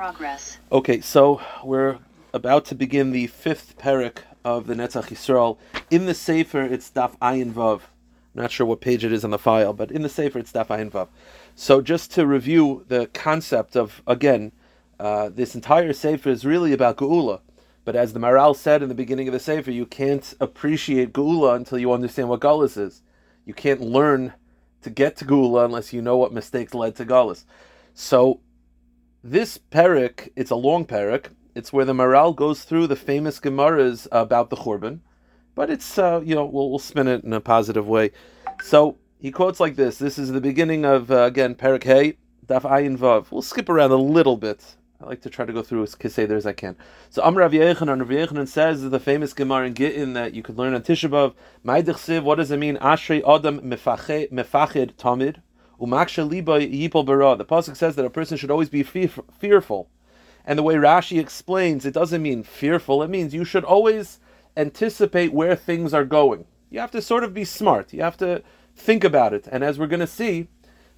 progress. Okay, so we're about to begin the fifth parak of the Netzach Yisrael. In the Sefer, it's Daf Ayin Vav. I'm not sure what page it is on the file, but in the Sefer, it's Daf Ayin Vav. So just to review the concept of, again, uh, this entire Sefer is really about Geula. But as the Maharal said in the beginning of the Sefer, you can't appreciate Geula until you understand what Gullus is. You can't learn to get to Geula unless you know what mistakes led to Gullus. So this parak, it's a long parak. It's where the Maharal goes through the famous Gemaras about the Churban, but it's uh, you know we'll, we'll spin it in a positive way. So he quotes like this. This is the beginning of uh, again parak Hey Daf Ayin Vav. We'll skip around a little bit. I like to try to go through as Kiseder as I can. So Amr Rav Yochanan, Rav Yochanan says the famous Gemara in Gittin that you could learn on Tisha B'av. What does it mean? Ashrei Adam mefached tamid. Umaksha liba yipol bara. The pasuk says that a person should always be fearful, and the way Rashi explains, it doesn't mean fearful. It means you should always anticipate where things are going. You have to sort of be smart. You have to think about it. And as we're going to see,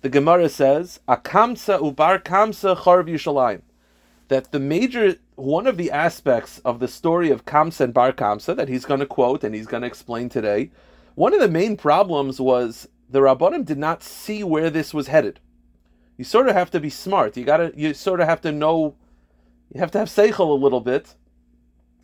the Gemara says, "Akamsa ubar kamsa charv Yushalayim." That the major one of the aspects of the story of Kamsa and Bar Kamsa that he's going to quote and he's going to explain today, one of the main problems was the Rabbanim did not see where this was headed. You sort of have to be smart. You gotta, you sort of have to know, you have to have seichel a little bit.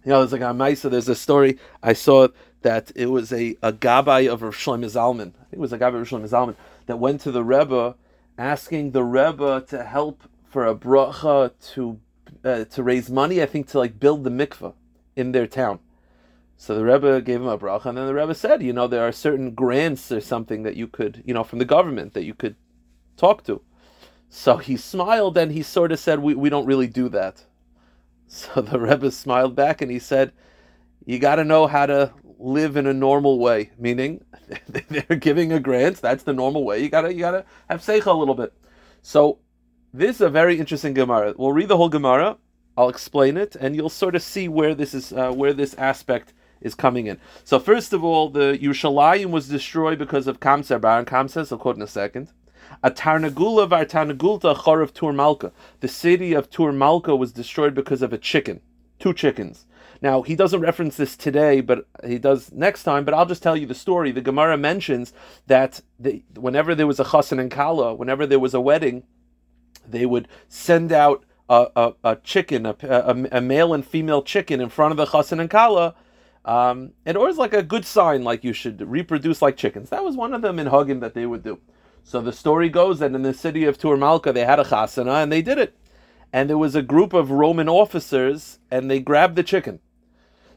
You know, there's like a Maisa, there's a story I saw that it was a, a Gabbai of Rav Shlomo Zalman. I think it was a Gabbai of Rav Zalman that went to the Rebbe asking the Rebbe to help for a bracha to uh, to raise money, I think to like build the mikveh in their town. So the Rebbe gave him a bracha, and then the Rebbe said, you know, there are certain grants or something that you could, you know, from the government that you could talk to. So he smiled and he sort of said, we, we don't really do that. So the Rebbe smiled back and he said, you got to know how to live in a normal way, meaning they're giving a grant. That's the normal way. You gotta you gotta have seicha a little bit. So this is a very interesting Gemara. We'll read the whole Gemara. I'll explain it, and you'll sort of see where this is uh, where this aspect is coming in. So first of all, the Yerushalayim was destroyed because of Kamsa. Baron Kamsa, I'll quote in a second. A Tarnagula var Tarnagulta Chorav Tur Malka. The city of Tur Malka was destroyed because of a chicken, two chickens. Now he doesn't reference this today, but he does next time. But I'll just tell you the story. The Gemara mentions that the, whenever there was a chassan and kala, whenever there was a wedding, they would send out a, a, a chicken, a, a, male and female chicken, in front of the chassan and kala um, and always like a good sign, like you should reproduce like chickens. That was one of them in Hagin that they would do. So the story goes that in the city of Turmalka they had a chasana and they did it. And there was a group of Roman officers and they grabbed the chicken.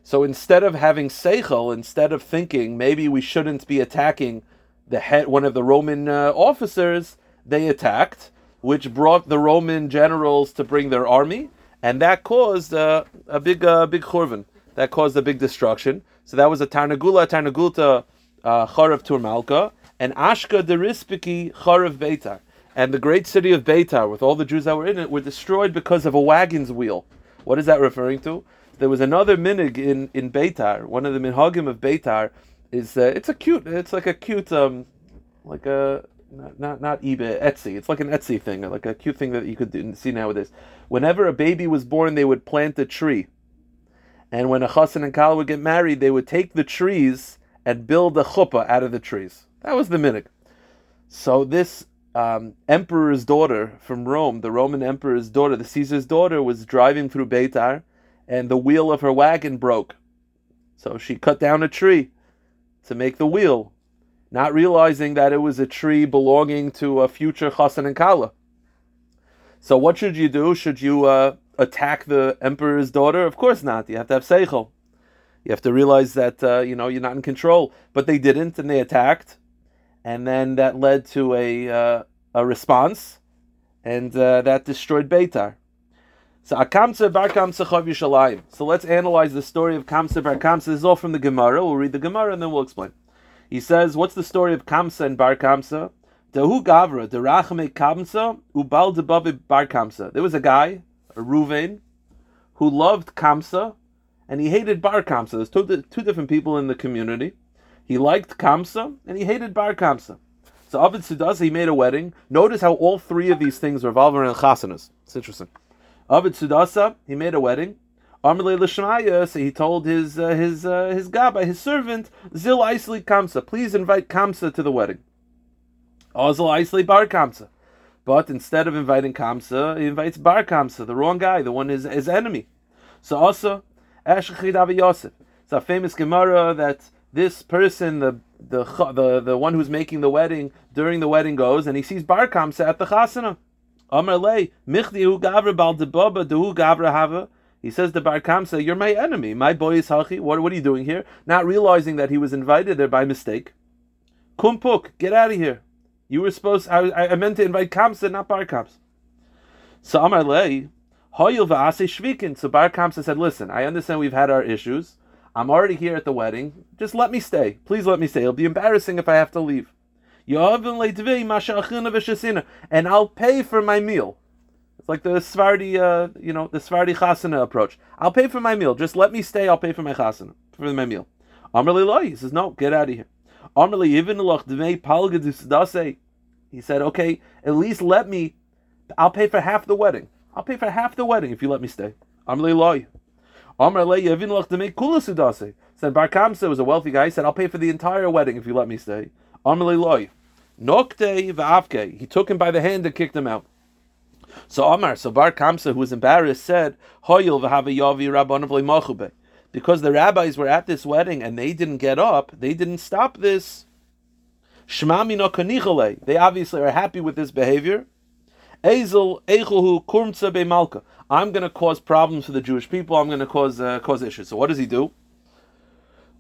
So instead of having seichel, instead of thinking maybe we shouldn't be attacking the head, one of the Roman uh, officers, they attacked, which brought the Roman generals to bring their army, and that caused uh, a big, uh, big churvan that caused a big destruction. So that was a Tarnagula, Tarnagulta, uh, Charav Turmalka, and Ashka Derispiki Charav Beitar. And the great city of Beitar, with all the Jews that were in it, were destroyed because of a wagon's wheel. What is that referring to? There was another minig in, in Beitar. One of the minhagim of Beitar is uh, it's a cute, it's like a cute, um, like a not, not not eBay, Etsy. It's like an Etsy thing, like a cute thing that you could do, see nowadays. Whenever a baby was born, they would plant a tree and when a chassan and kala would get married, they would take the trees and build a chuppah out of the trees. That was the minig. So this um, emperor's daughter from Rome, the Roman emperor's daughter, the Caesar's daughter, was driving through Beitar, and the wheel of her wagon broke. So she cut down a tree to make the wheel, not realizing that it was a tree belonging to a future chassan and kala. So what should you do? Should you uh, attack the emperor's daughter? Of course not. You have to have seichel. You have to realize that uh, you know you're not in control. But they didn't, and they attacked, and then that led to a uh, a response, and uh, that destroyed Beitar. So Akamsa Bar Kamsa Chav Yishalayim. So let's analyze the story of Kamsa Bar Kamsa. This is all from the Gemara. We'll read the Gemara and then we'll explain. He says, "What's the story of Kamsa and Bar Kamsa?" Dehu Gavra, Derachame Kamsa, Ubal Debavi Bar Kamsa. There was a guy Ruvain, who loved Kamsa, and he hated Bar Kamsa. There's two, two different people in the community. He liked Kamsa, and he hated Bar Kamsa. So Avid Sudasa, he made a wedding. Notice how all three of these things revolve around chasanas. It's interesting. Avid Sudasa, he made a wedding. Amalei Lishmaya, so he told his uh, his uh, his gabbai, his servant, Zil Isli Kamsa, please invite Kamsa to the wedding. Ozil Isli Bar Kamsa. But instead of inviting Kamsa, he invites Bar Kamsa, the wrong guy, the one his, his enemy. So also, Eshachid Avi Yosef. It's a famous Gemara that this person, the the the the one who's making the wedding during the wedding goes and he sees Bar Kamsa at the chasana. Amar lei michdi bal debaba gavra hava. He says to Bar Kamsa, "You're my enemy. My boy is hachi. What what are you doing here?" Not realizing that he was invited there by mistake. Kumpuk, get out of here. You were supposed. I, I meant to invite Kamsa, not Bar Kamsa. So Amar lei hoyil shvikin. So Bar Kamsa said, "Listen, I understand we've had our issues." I'm already here at the wedding. Just let me stay. Please let me stay. It'll be embarrassing if I have to leave. And I'll pay for my meal. It's like the Svardi, uh, you know, the Svardi chasana approach. I'll pay for my meal. Just let me stay. I'll pay for my chasana, for my meal. Amrli loy. He says, no, get out of here. He said, okay, at least let me. I'll pay for half the wedding. I'll pay for half the wedding if you let me stay. Amrli loy. Amr le yevin kula sudase. Said Bar Kamsa was a wealthy guy. He said, "I'll pay for the entire wedding if you let me stay." Amr le loy. Nokte. He took him by the hand and kicked him out. So Amar, so Bar Kamsa, who was embarrassed, said, "Hoyil v'hava yavi rabban of Because the rabbis were at this wedding and they didn't get up, they didn't stop this. They obviously are happy with this behavior. I'm going to cause problems for the Jewish people. I'm going to cause uh, cause issues. So what does he do?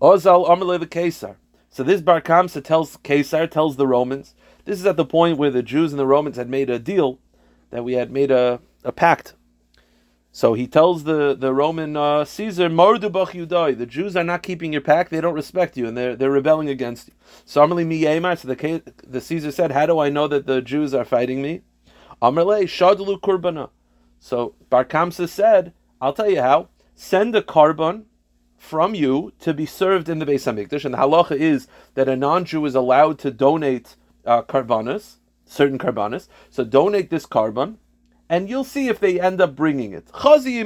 Ozal Amalei the Caesar. So this Bar Kamsa tells Caesar tells the Romans. This is at the point where the Jews and the Romans had made a deal, that we had made a, a pact. So he tells the, the Roman uh, Caesar, Mordubach Yudai, the Jews are not keeping your pact, they don't respect you, and they're, they're rebelling against you. Miyemar, so the, the Caesar said, How do I know that the Jews are fighting me? Amalei Shadlu. So Bar Kamsa said, I'll tell you how. Send a korban from you to be served in the Beis Hamikdash, and the halacha is that a non-Jew is allowed to donate uh, karbanis, certain karbanis. So donate this korban, and you'll see if they end up bringing it. Chazi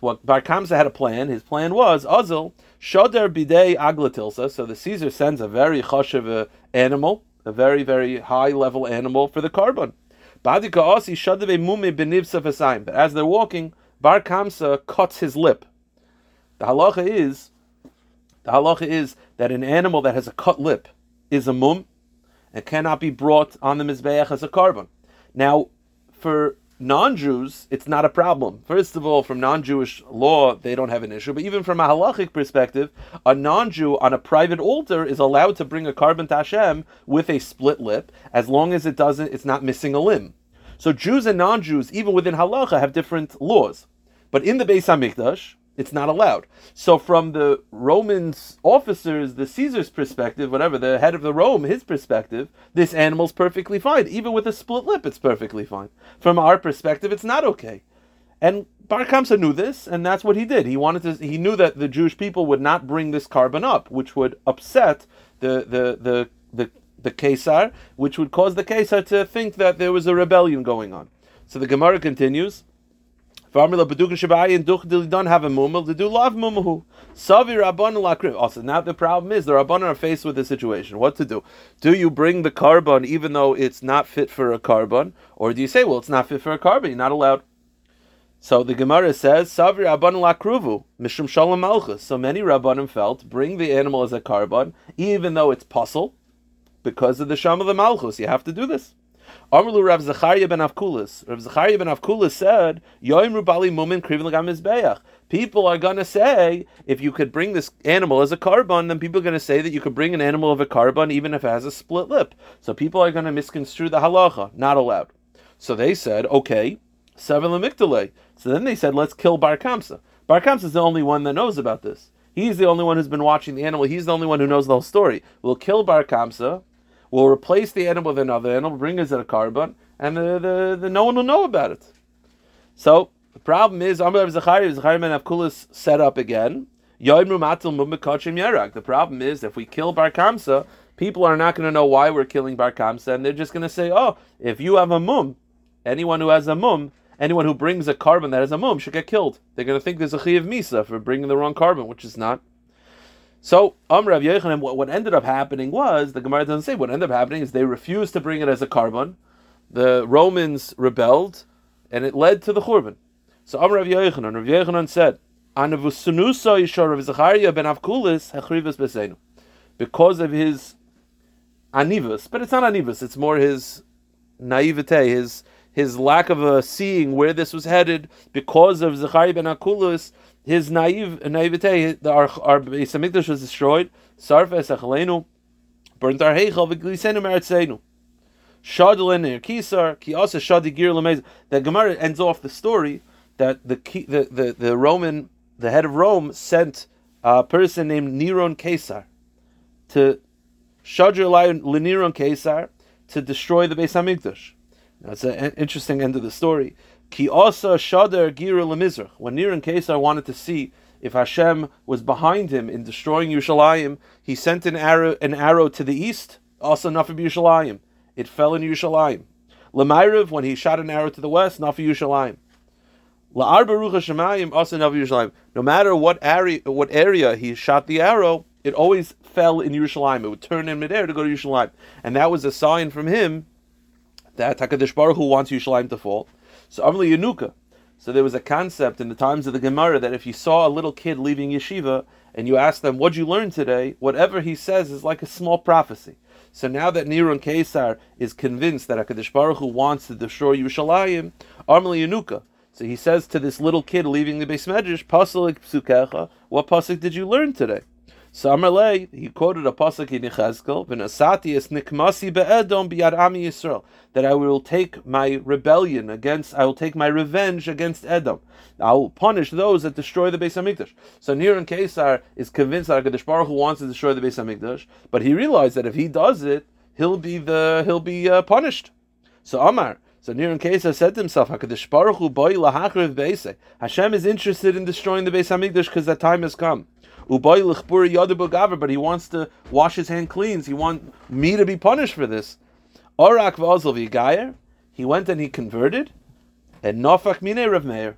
What Bar Kamsa had a plan. His plan was Azil shoder bidei aglatilsa. So the Caesar sends a very chashiv uh, animal, a very very high level animal for the korban. But as they're walking, Bar Kamsa cuts his lip. The halacha is, the halacha is that an animal that has a cut lip is a mum and cannot be brought on the mizbeach as a carbon. Now, for non-Jews, it's not a problem. First of all, from non-Jewish law, they don't have an issue. But even from a halachic perspective, a non-Jew on a private altar is allowed to bring a korban to Hashem with a split lip, as long as it doesn't, it's not missing a limb. So Jews and non-Jews, even within halacha, have different laws. But in the Beis Hamikdash, it's not allowed. So from the Romans officers, the Caesar's perspective, whatever, the head of the Rome, his perspective, this animal's perfectly fine. Even with a split lip, it's perfectly fine. From our perspective, it's not okay. And Bar Kamsa knew this, and that's what he did. He wanted to. He knew that the Jewish people would not bring this carbon up, which would upset the the the the, the Caesar, which would cause the Caesar to think that there was a rebellion going on. So the Gemara continues. Baduk Shabai and Duch don't have a mumel to do love mumuhu. Savi Rabban Lakriv. Also, now the problem is the Rabban are faced with the situation. What to do? Do you bring the carbon even though it's not fit for a carbon, or do you say, well, it's not fit for a carbon? you're not allowed? So the Gemara says, Savi Rabban Lakruvu Mishum Shalom Malchus. So many Rabbanim felt bring the animal as a carbon, even though it's pasul, because of the Sham of the Malchus. You have to do this. Rav Zachariah ben Avkulis. Rav Zachariah ben Avkulis said, Mumin Mizbeach. People are going to say, if you could bring this animal as a korban, then people are going to say that you could bring an animal of a korban even if it has a split lip. So people are going to misconstrue the halacha. Not allowed. So they said, okay, seven lamictale. So then they said, let's kill Bar Kamsa. Bar Kamsa is the only one that knows about this. He's the only one who's been watching the animal. He's the only one who knows the whole story. We'll kill Bar Kamsa We'll replace the animal with another animal, bring us a carbon, and the, the, the, no one will know about it. So the problem is, Amr Zachariah, Zachariah ben Avkulis set up again. The problem is, if we kill Bar Kamsa, people are not going to know why we're killing Bar Kamsa, and they're just going to say, oh, if you have a mum, anyone who has a mum, anyone who brings a carbon that has a mum should get killed. They're going to think there's a chi of misa for bringing the wrong carbon, which is not. So, um, Rav what, what ended up happening was the Gemara doesn't say what ended up happening is they refused to bring it as a carbon. The Romans rebelled, and it led to the churban. So, um, Rav Yochanan, Rav Yochanan said, because of his anivus, but it's not anivus; it's more his naivete, his his lack of seeing where this was headed because of Zechariah ben Akulus, his naive naivete, the, our, our Beis Hamikdash was destroyed. Sarfes echalenu, burnt our heichal v'glisenu meretzeinu. Shadlen in Kisar, ki also shadigir lemez. The Gemara ends off the story that the, the the the Roman, the head of Rome, sent a person named Neron Caesar to Shadr Leniron Caesar to destroy the Beis Hamikdash. That's an uh, interesting end of the story. Ki also shader gira lemizrach. When Nir and Kesar wanted to see if Hashem was behind him in destroying Yerushalayim, he sent an arrow, an arrow to the east, also Nafib Yerushalayim. It fell in Yerushalayim. Lemirav, when he shot an arrow to the west, Nafib Yerushalayim. La'ar Baruch Hashemayim, also Nafib Yerushalayim. No matter what area, what area he shot the arrow, it always fell in Yerushalayim. It would turn in midair to go to Yerushalayim. And that was a sign from him that Hakadosh Baruch Hu wants Yerushalayim to fall. So Amli Yanuka. So there was a concept in the times of the Gemara that if you saw a little kid leaving yeshiva and you ask them, "What'd you learn today?" whatever he says is like a small prophecy. So now that Nirun Kesar is convinced that Hakadosh Baruch Hu wants to destroy Yerushalayim, Amli Yanuka. So he says to this little kid leaving the Beis Medrash, "Pasalik psukecha, what pasuk did you learn today?" So Amalei, he quoted a pasuk in Yechezkel, "V'nasati es nikmasi be'edom biyad ami Yisrael," that I will take my rebellion against, I will take my revenge against Edom. I will punish those that destroy the Beis Hamikdash. So Nir Kesar is convinced that Hakadosh Baruch Hu wants to destroy the Beis Hamikdash, but he realized that if he does it, he'll be the he'll be uh, punished. So Amar. So Nir Kesar said to himself, Hakadosh Baruch Hu boy lahachriv. Hashem is interested in destroying the Beis Hamikdash because that time has come but he wants to wash his hand clean. He wants me to be punished for this. Orak v'gayer. He went and he converted, and Nofak mine Rav Meir,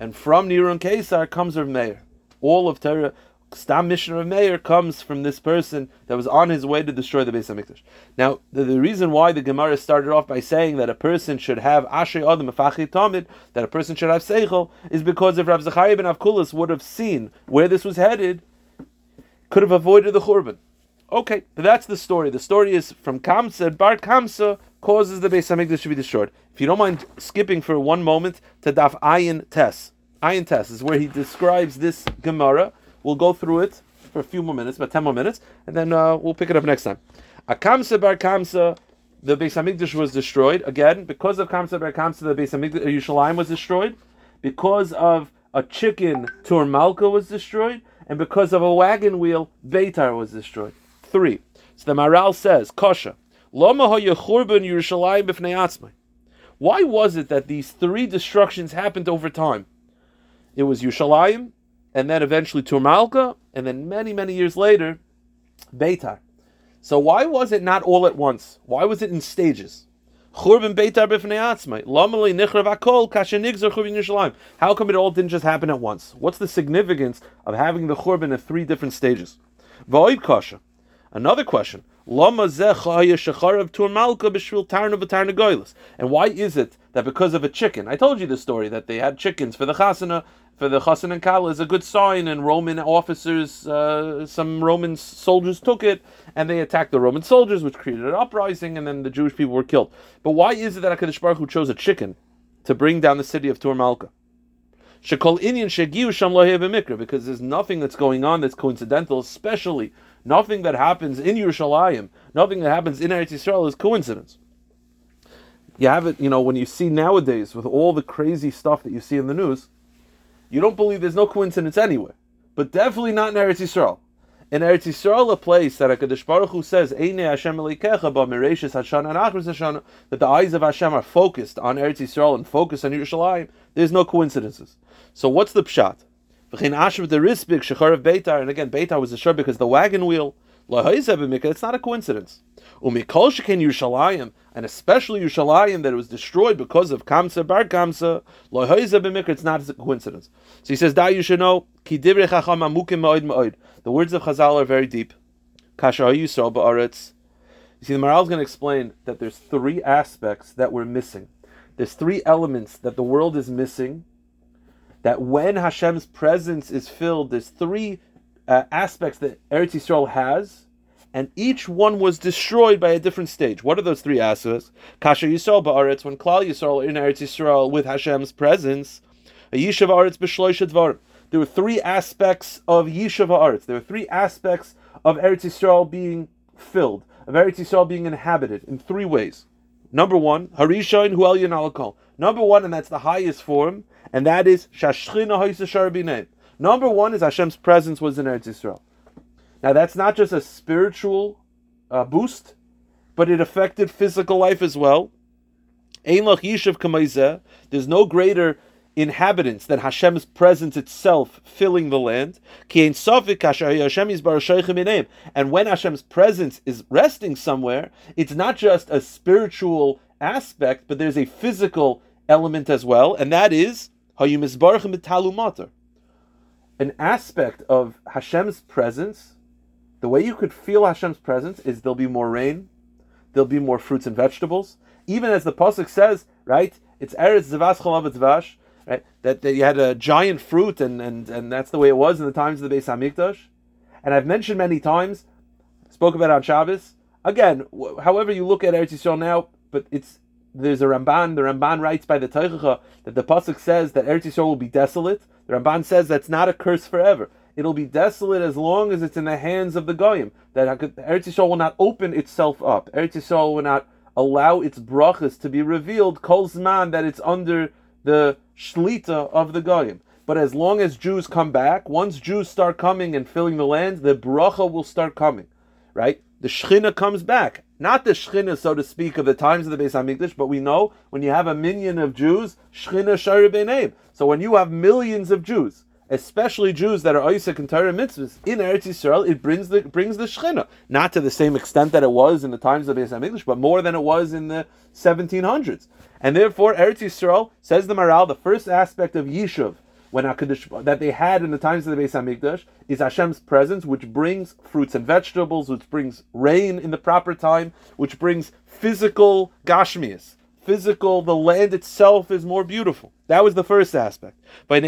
and from Nirun Kesar comes Rav Meir. All of Torah, Stam of Meir comes from this person that was on his way to destroy the Beis Hamikdash. Now, the, the, reason why the Gemara started off by saying that a person should have Ashrei Adam Afachi Tamid, that a person should have Seichel, is because if Rav Zachariah ben Avkulis would have seen where this was headed, could have avoided the Churban. Okay, but that's the story. The story is from Kamsa, Bar Kamsa causes the Beis Hamikdash to be destroyed. If you don't mind skipping for one moment to Daf Ayin Tes. Ayin Tes is where he describes this Gemara. We'll go through it for a few more minutes, about 10 more minutes, and then uh, we'll pick it up next time. A Kamsa Bar Kamsa, the Beis Hamikdash was destroyed. Again, because of Kamsa Bar Kamsa, the Beis Hamikdash, Yerushalayim was destroyed. Because of a chicken, Tur Malka was destroyed and because of a wagon wheel, Beitar was destroyed. Three. So the Maharal says, Kosha, Why was it that these three destructions happened over time? It was Yerushalayim, and then eventually Turmalka, and then many, many years later, Beitar. So why was it not all at once? Why was it in stages? How come it all didn't just happen at once? What's the significance of having the churban at three different stages? Kasha. Another question. And why is it that because of a chicken? I told you the story that they had chickens for the chasana, for the chasan and kala is a good sign, and Roman officers, uh, some Roman soldiers took it, and they attacked the Roman soldiers, which created an uprising, and then the Jewish people were killed. But why is it that Hakadosh Baruch Hu chose a chicken to bring down the city of Tur Malka? Because there's nothing that's going on that's coincidental, especially nothing that happens in Yerushalayim, nothing that happens in Eretz Yisrael is coincidence. You have it, you know, when you see nowadays with all the crazy stuff that you see in the news, you don't believe there's no coincidence anywhere, but definitely not in Eretz Yisrael. In Eretz Yisrael, a place that Hakadosh Baruch Hu says, "Eine Hashem Elikecha b'Mereishis Hashana and Achris Hashana," that the eyes of Hashem are focused on Eretz Yisrael and focused on Yerushalayim. There's no coincidences. So what's the pshat? Asher Rispik Shecharav Beitar, and again Beitar was the shur because the wagon wheel It's not a coincidence. Umikol sheken Yerushalayim, and especially Yerushalayim, that it was destroyed because of Kamsa Bar Kamsa, it's not a coincidence. So he says, Da you should know. The words of Chazal are very deep. Kasha. You see, the Maharal is going to explain that there's three aspects that we're missing. There's three elements that the world is missing. That when Hashem's presence is filled, there's three uh, aspects that Eretz Yisrael has and each one was destroyed by a different stage. What are those three aspects? Kasha Yisrael ba'aretz, when Klal Yisrael in Eretz Yisrael with Hashem's presence, Yishav Aretz b'shloisha dvarim. There were three aspects of Yishav Aretz. There were three aspects of Eretz Yisrael being filled, of Eretz Yisrael being inhabited in three ways. Number one, Harishain Hu Elyon Alakol. Number one, and that's the highest form, and that is Shashchina Haisa Number one is Hashem's presence was in Eretz Yisrael. Now, that's not just a spiritual uh, boost, but it affected physical life as well. There's no greater inhabitants than Hashem's presence itself filling the land. And when Hashem's presence is resting somewhere, it's not just a spiritual aspect, but there's a physical element as well, and that is an aspect of Hashem's presence the way you could feel Hashem's presence is there'll be more rain, there'll be more fruits and vegetables. Even as the pasuk says, right? It's eretz zivas cholav vash, right? That, that you had a giant fruit, and, and and that's the way it was in the times of the Beis Hamikdash. And I've mentioned many times, spoke about on Shabbos. Again, however you look at Eretz Yisrael now, but it's there's a Ramban. The Ramban writes by the Teichacha that the pasuk says that Eretz Yisrael will be desolate. The Ramban says that's not a curse forever it'll be desolate as long as it's in the hands of the goyim. That Eretz Yisrael will not open itself up. Eretz Yisrael will not allow its brachas to be revealed. Kol zman that it's under the shlita of the goyim. But as long as Jews come back, once Jews start coming and filling the land, the bracha will start coming, right? The shechina comes back. Not the shechina, so to speak, of the times of the Beis Hamikdash, but we know when you have a minyan of Jews, shechina shari So when you have millions of Jews, especially Jews that are Isaac and Torah mitzvahs in Eretz Yisrael, it brings the brings the Shechina, not to the same extent that it was in the times of the Beis Hamikdash, but more than it was in the 1700s. And therefore, Eretz Yisrael says the Maharal, the first aspect of Yishuv when Hakadosh, that they had in the times of the Beis Hamikdash is Hashem's presence, which brings fruits and vegetables, which brings rain in the proper time, which brings physical gashmias physical, the land itself is more beautiful. That was the first aspect. That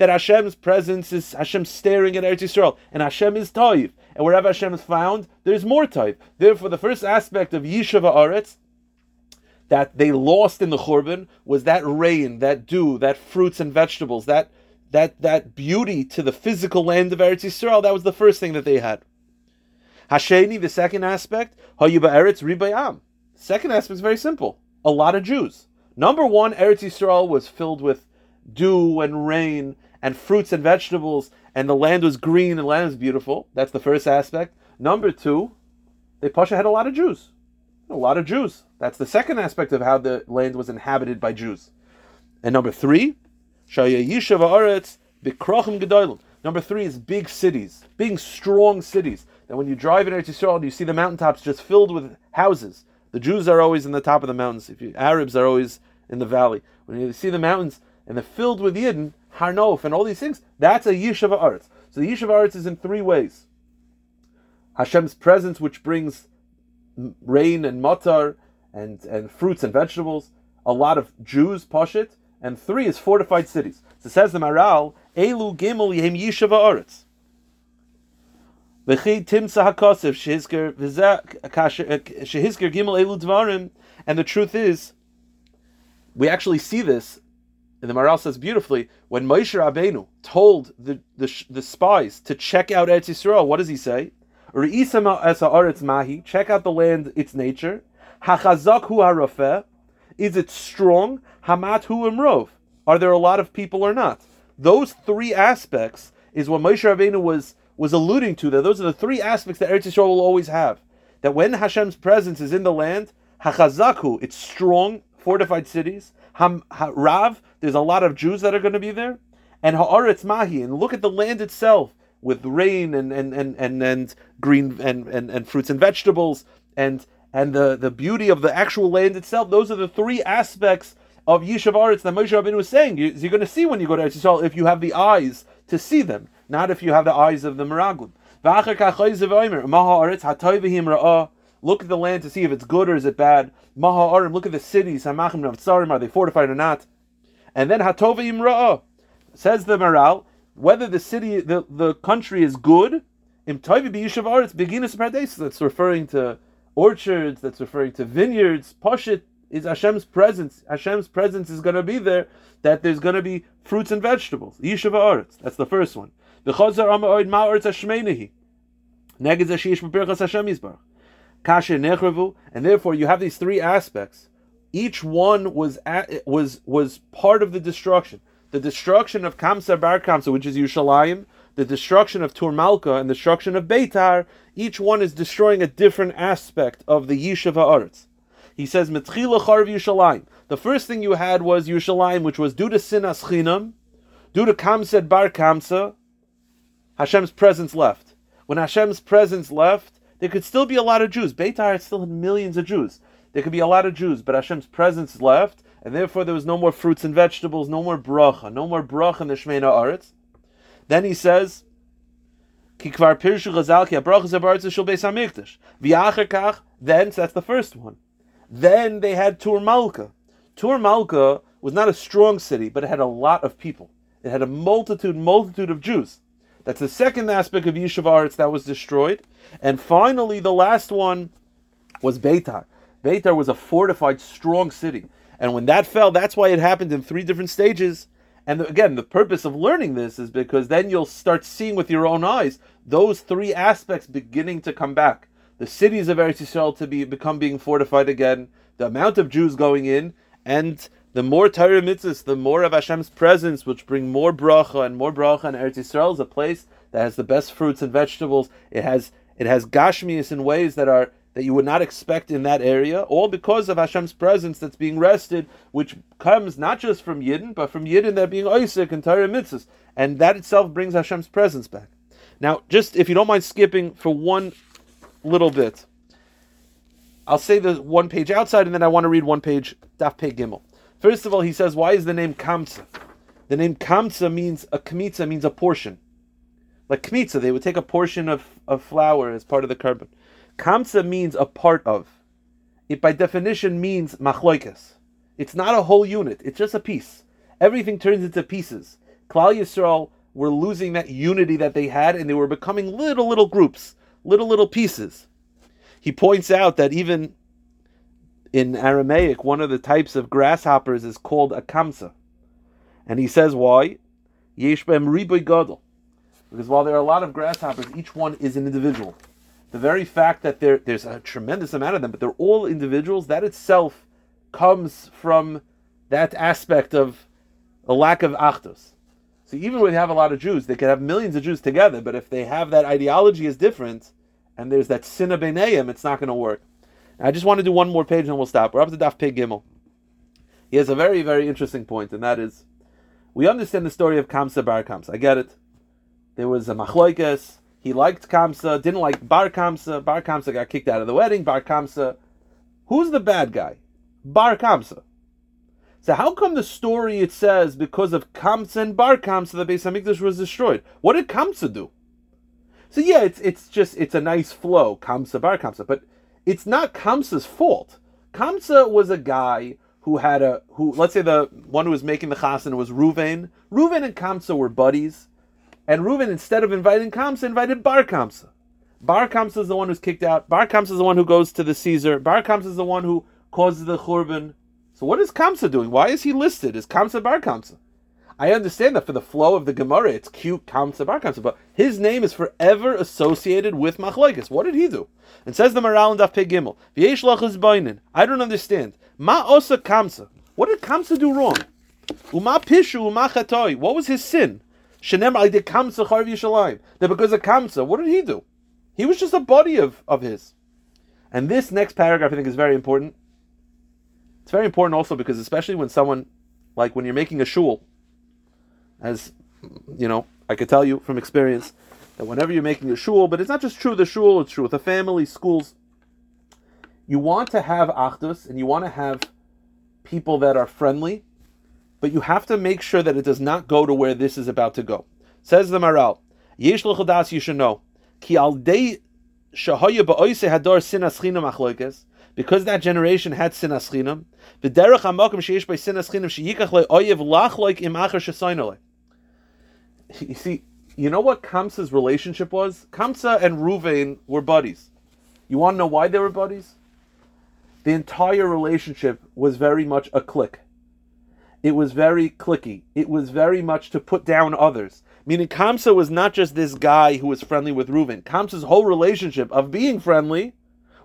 Hashem's presence is Hashem staring at Eretz Yisrael, and Hashem is Toiv. And wherever Hashem is found, there's more Toiv. Therefore, the first aspect of Yishava Aretz that they lost in the Churban was that rain, that dew, that fruits and vegetables, that that that beauty to the physical land of Eretz Yisrael. That was the first thing that they had. Hasheni, the second aspect, Hayuba Eretz Ribayam. Second aspect is very simple. A lot of Jews. Number one, Eretz Yisrael was filled with dew and rain and fruits and vegetables, and the land was green and the land was beautiful. That's the first aspect. Number two, they Pasha had a lot of Jews. A lot of Jews. That's the second aspect of how the land was inhabited by Jews. And number three, Aretz. Number three is big cities, big strong cities that when you drive in Eretz Yisrael, you see the mountaintops just filled with houses. The Jews are always in the top of the mountains. If you, Arabs are always in the valley. When you see the mountains and they're filled with Yidden, Har Nof, and all these things, that's a Yishuv Arts. So the Yishuv Arts is in three ways. Hashem's presence, which brings rain and matar and, and fruits and vegetables. A lot of Jews, Pashit. And three is fortified cities. So says the Maharal, Elu Gimel Yehem Yishuv Arts. V'chi timsa shehizker shehizker gimel elu dvarim. And the truth is, we actually see this, and the Maharal says beautifully, when Moshe Rabbeinu told the, the, the spies to check out Eretz Yisrael, what does he say? Mahi, check out the land, its nature. Hachazak hu harafeh, is it strong? Hamat hu imrov, are there a lot of people or not? Those three aspects is what Moshe Rabbeinu was was alluding to that those are the three aspects that Eretz Yisrael will always have. That when Hashem's presence is in the land, Hachazaku, it's strong, fortified cities. Ham, ha, Rav, there's a lot of Jews that are going to be there. And Haaretz Mahi, and look at the land itself. With rain and and and and, and green and, and and fruits and vegetables and and the the beauty of the actual land itself. Those are the three aspects of Yishuv Aretz that Moshe Rabbeinu was saying. You, are going to see when you go to Eretz Yisrael if you have the eyes to see them, not if you have the eyes of the Meraglim. Look at the land to see if it's good or is it bad. Look at the cities. Are they fortified or not? And then Hatovim Ra'ah. Says the Maharal, whether the city, the, the country is good, that's referring to orchards, that's referring to vineyards. Poshit is Hashem's presence. Hashem's presence is going to be there, that there's going to be fruits and vegetables. Yishav Aretz, that's the first one. V'chozar Ama'oid Ma'aretz Hashmenehi. Neged Zashish B'Pirchas Hashem Nechrevu, and therefore you have these three aspects. Each one was at, was was part of the destruction. The destruction of Kamsa Bar Kamsa, which is Yerushalayim, the destruction of Turmalka, and the destruction of Beitar. Each one is destroying a different aspect of the Yishuv Haaretz. He says, Metchila. The first thing you had was Yerushalayim, which was due to Sinas Chinam, due to Kamsa Bar Kamsa, Hashem's presence left. When Hashem's presence left, there could still be a lot of Jews. Beitar still had millions of Jews. There could be a lot of Jews, but Hashem's presence left, and therefore there was no more fruits and vegetables, no more bracha, no more bracha in the Shemena Aretz. Then he says, Kikvar pirshu chazal ki abrachas abaretz shul beis hamikdash. V'yacher kach, then, so that's the first one. Then they had Tur Malka. Tur Malka was not a strong city, but it had a lot of people. It had a multitude, multitude of Jews. That's the second aspect of Yishuv Aretz that was destroyed. And finally, the last one was Beitar. Beitar was a fortified, strong city. And when that fell, that's why it happened in three different stages. And again, the purpose of learning this is because then you'll start seeing with your own eyes those three aspects beginning to come back. The cities of Eretz Yisrael to be become being fortified again, the amount of Jews going in, and the more Torah mitzvahs, the more of Hashem's presence, which bring more bracha and more bracha. And Eretz Yisrael is a place that has the best fruits and vegetables. It has it has gashmias in ways that are that you would not expect in that area, all because of Hashem's presence that's being rested, which comes not just from Yidden, but from Yidden that being Isaac and Torah mitzvahs, and that itself brings Hashem's presence back. Now, just if you don't mind skipping for one little bit, I'll say the one page outside, and then I want to read one page Daf Pei Gimel. First of all, he says, why is the name Kamsa? The name Kamsa means a kmitza means a portion. Like kmitza, they would take a portion of, of flour as part of the carbon. Kamsa means a part of. It by definition means machloikas. It's not a whole unit, it's just a piece. Everything turns into pieces. Klal Yisrael were losing that unity that they had and they were becoming little, little groups, little, little pieces. He points out that even in Aramaic, one of the types of grasshoppers is called a kamsa. And he says why? Yeshbem riboy gadol. Because while there are a lot of grasshoppers, each one is an individual. The very fact that there, there's a tremendous amount of them, but they're all individuals, that itself comes from that aspect of a lack of achtos. So even when you have a lot of Jews, they could have millions of Jews together, but if they have that ideology is different, and there's that sinna b'neim, it's not going to work. I just want to do one more page and we'll stop. We're up to Daf Pei Gimel. He has a very, very interesting point, and that is, we understand the story of Kamsa Bar Kamsa. I get it. There was a machloikes. He liked Kamsa, didn't like Bar Kamsa. Bar Kamsa got kicked out of the wedding. Bar Kamsa. Who's the bad guy? Bar Kamsa. So how come the story it says because of Kamsa and Bar Kamsa the Beis Hamikdash was destroyed? What did Kamsa do? So yeah, it's it's just it's a nice flow, Kamsa Bar Kamsa, but it's not Kamsa's fault. Kamsa was a guy who had a who let's say the one who was making the chasen was Ruvain. Ruvain and Kamsa were buddies, and Ruvain instead of inviting Kamsa invited Bar Kamsa. Bar Kamsa is the one who's kicked out. Bar Kamsa is the one who goes to the Caesar. Bar Kamsa is the one who causes the churban. So what is Kamsa doing? Why is he listed as Kamsa Bar Kamsa? I understand that for the flow of the Gemara, it's cute Kamsa Bar Kamsa, but his name is forever associated with Machlokes. What did he do? And says the Maharal in Daf Gimel, V'yesh. I don't understand. Ma osa Kamsa. What did Kamsa do wrong? Uma pishu uma chatoi. What was his sin? Shenem I did Kamsa charv Yishalayim. That because of Kamsa, what did he do? He was just a body of, of his. And this next paragraph I think is very important. It's very important also because especially when someone, like when you're making a shul, as you know, I could tell you from experience, that whenever you're making a shul, but it's not just true the shul, it's true with the family, schools. You want to have achdus and you want to have people that are friendly, but you have to make sure that it does not go to where this is about to go. Says the Maharal, Yesh l'chodas you should know, ki al hadar sinas achloikes, because that generation had sinas chinam, v'derech hamakom sheish by sinas chinam sheyikach le oyev lach like im shesoinole. You see, you know what Kamsa's relationship was? Kamsa and Ruvain were buddies. You want to know why they were buddies? The entire relationship was very much a clique. It was very clicky. It was very much to put down others. Meaning Kamsa was not just this guy who was friendly with Reuven. Kamsa's whole relationship of being friendly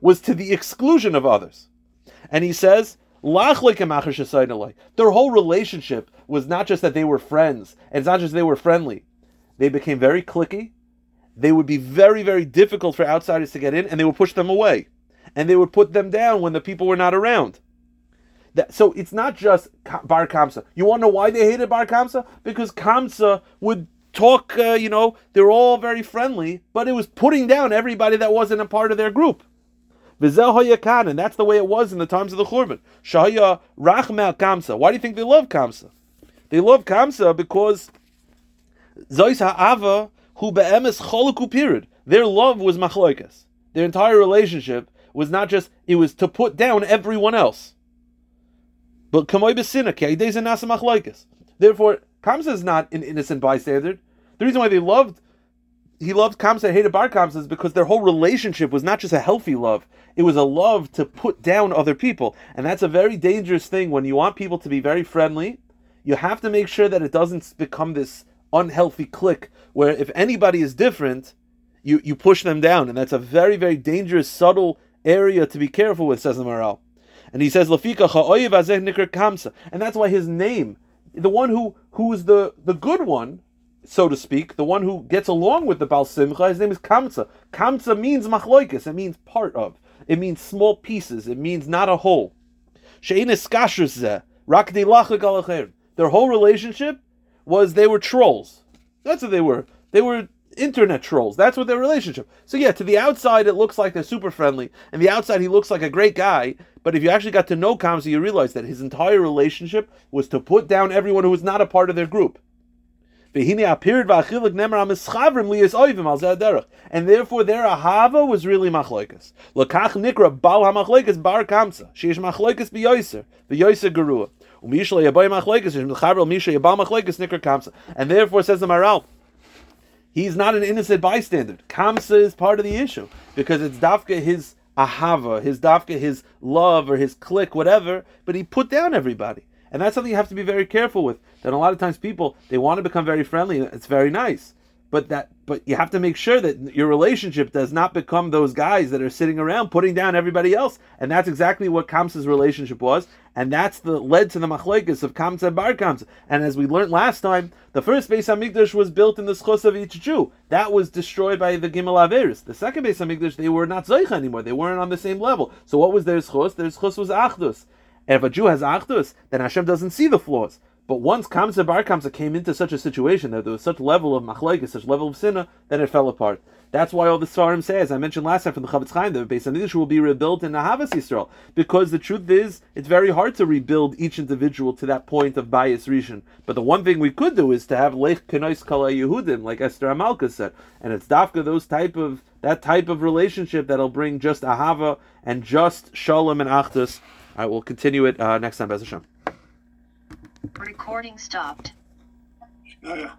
was to the exclusion of others. And he says, their whole relationship was not just that they were friends, and it's not just they were friendly. They became very clicky. They would be very, very difficult for outsiders to get in, and they would push them away. And they would put them down when the people were not around. That, so it's not just Bar Kamsa. You want to know why they hated Bar Kamsa? Because Kamsa would talk, uh, you know, they're all very friendly, but it was putting down everybody that wasn't a part of their group. And that's the way it was in the times of the Churban. Shahya Rachmel Kamsa. Why do you think they love Kamsa? They love Kamsa because Zois Ha'ava who be'emes choluku period. Their love was machloikas. Their entire relationship was not just, it was to put down everyone else. But kamoy besina, nasa machloikas. Therefore, Kamsa is not an innocent bystander. The reason why they loved, he loved Kamsa and hated Bar Kamsa is because their whole relationship was not just a healthy love, it was a love to put down other people. And that's a very dangerous thing when you want people to be very friendly. You have to make sure that it doesn't become this unhealthy clique where if anybody is different, you, you push them down. And that's a very, very dangerous, subtle area to be careful with, says the Maharal. And he says, Lafika Kamsa. And that's why his name the one who who is the the good one, so to speak, the one who gets along with the Baal Simcha, his name is Kamsa. Kamsa means machloikis. It means part of. It means small pieces. It means not a whole. Their whole relationship was they were trolls. That's what they were. They were internet trolls. That's what their relationship. So yeah, to the outside it looks like they're super friendly, and the outside he looks like a great guy. But if you actually got to know Kamsa, you realize that his entire relationship was to put down everyone who was not a part of their group. And therefore their ahava was really machloikas. Lakach nikra bal hamachloikas bar kamsa. She is machloikas biyoiser. Biyoiser gerua. Umishla yaboy machloikas. Mechaber misha yabal machloikas nikra kamsa. And therefore says the Maharal, he's not an innocent bystander. Kamsa is part of the issue because it's dafka his ahava, his dafka, his love or his click, whatever. But he put down everybody, and that's something you have to be very careful with. That a lot of times people they want to become very friendly. It's very nice, but that but you have to make sure that your relationship does not become those guys that are sitting around putting down everybody else. And that's exactly what Kamsa's relationship was, and that's the led to the machlekes of Kamsa and Bar Kamsa. And as we learned last time, the first Beis Hamikdash was built in the schos of each Jew. That was destroyed by the Gimel Averis. The second Beis Hamikdash, they were not Zoicha anymore. They weren't on the same level. So what was their schos? Their schos was Achdus. And if a Jew has Achdus, then Hashem doesn't see the flaws. But once Kamsa Bar Kamsa came into such a situation that there was such level of machlekes, such level of sinna, then it fell apart. That's why all the Svarim say, as I mentioned last time from the Chofetz Chaim, that the Beis Hamikdash will be rebuilt in Ahavas Yisrael. Because the truth is, it's very hard to rebuild each individual to that point of bias rishon. But the one thing we could do is to have Lech Kenois Kala Yehudim, like Esther Amalka said. And it's Dafka, those type of, that type of relationship that'll bring just Ahava and just Shalom and Achdus. I will continue it uh, next time, Bez Hashem. Recording stopped. Yeah.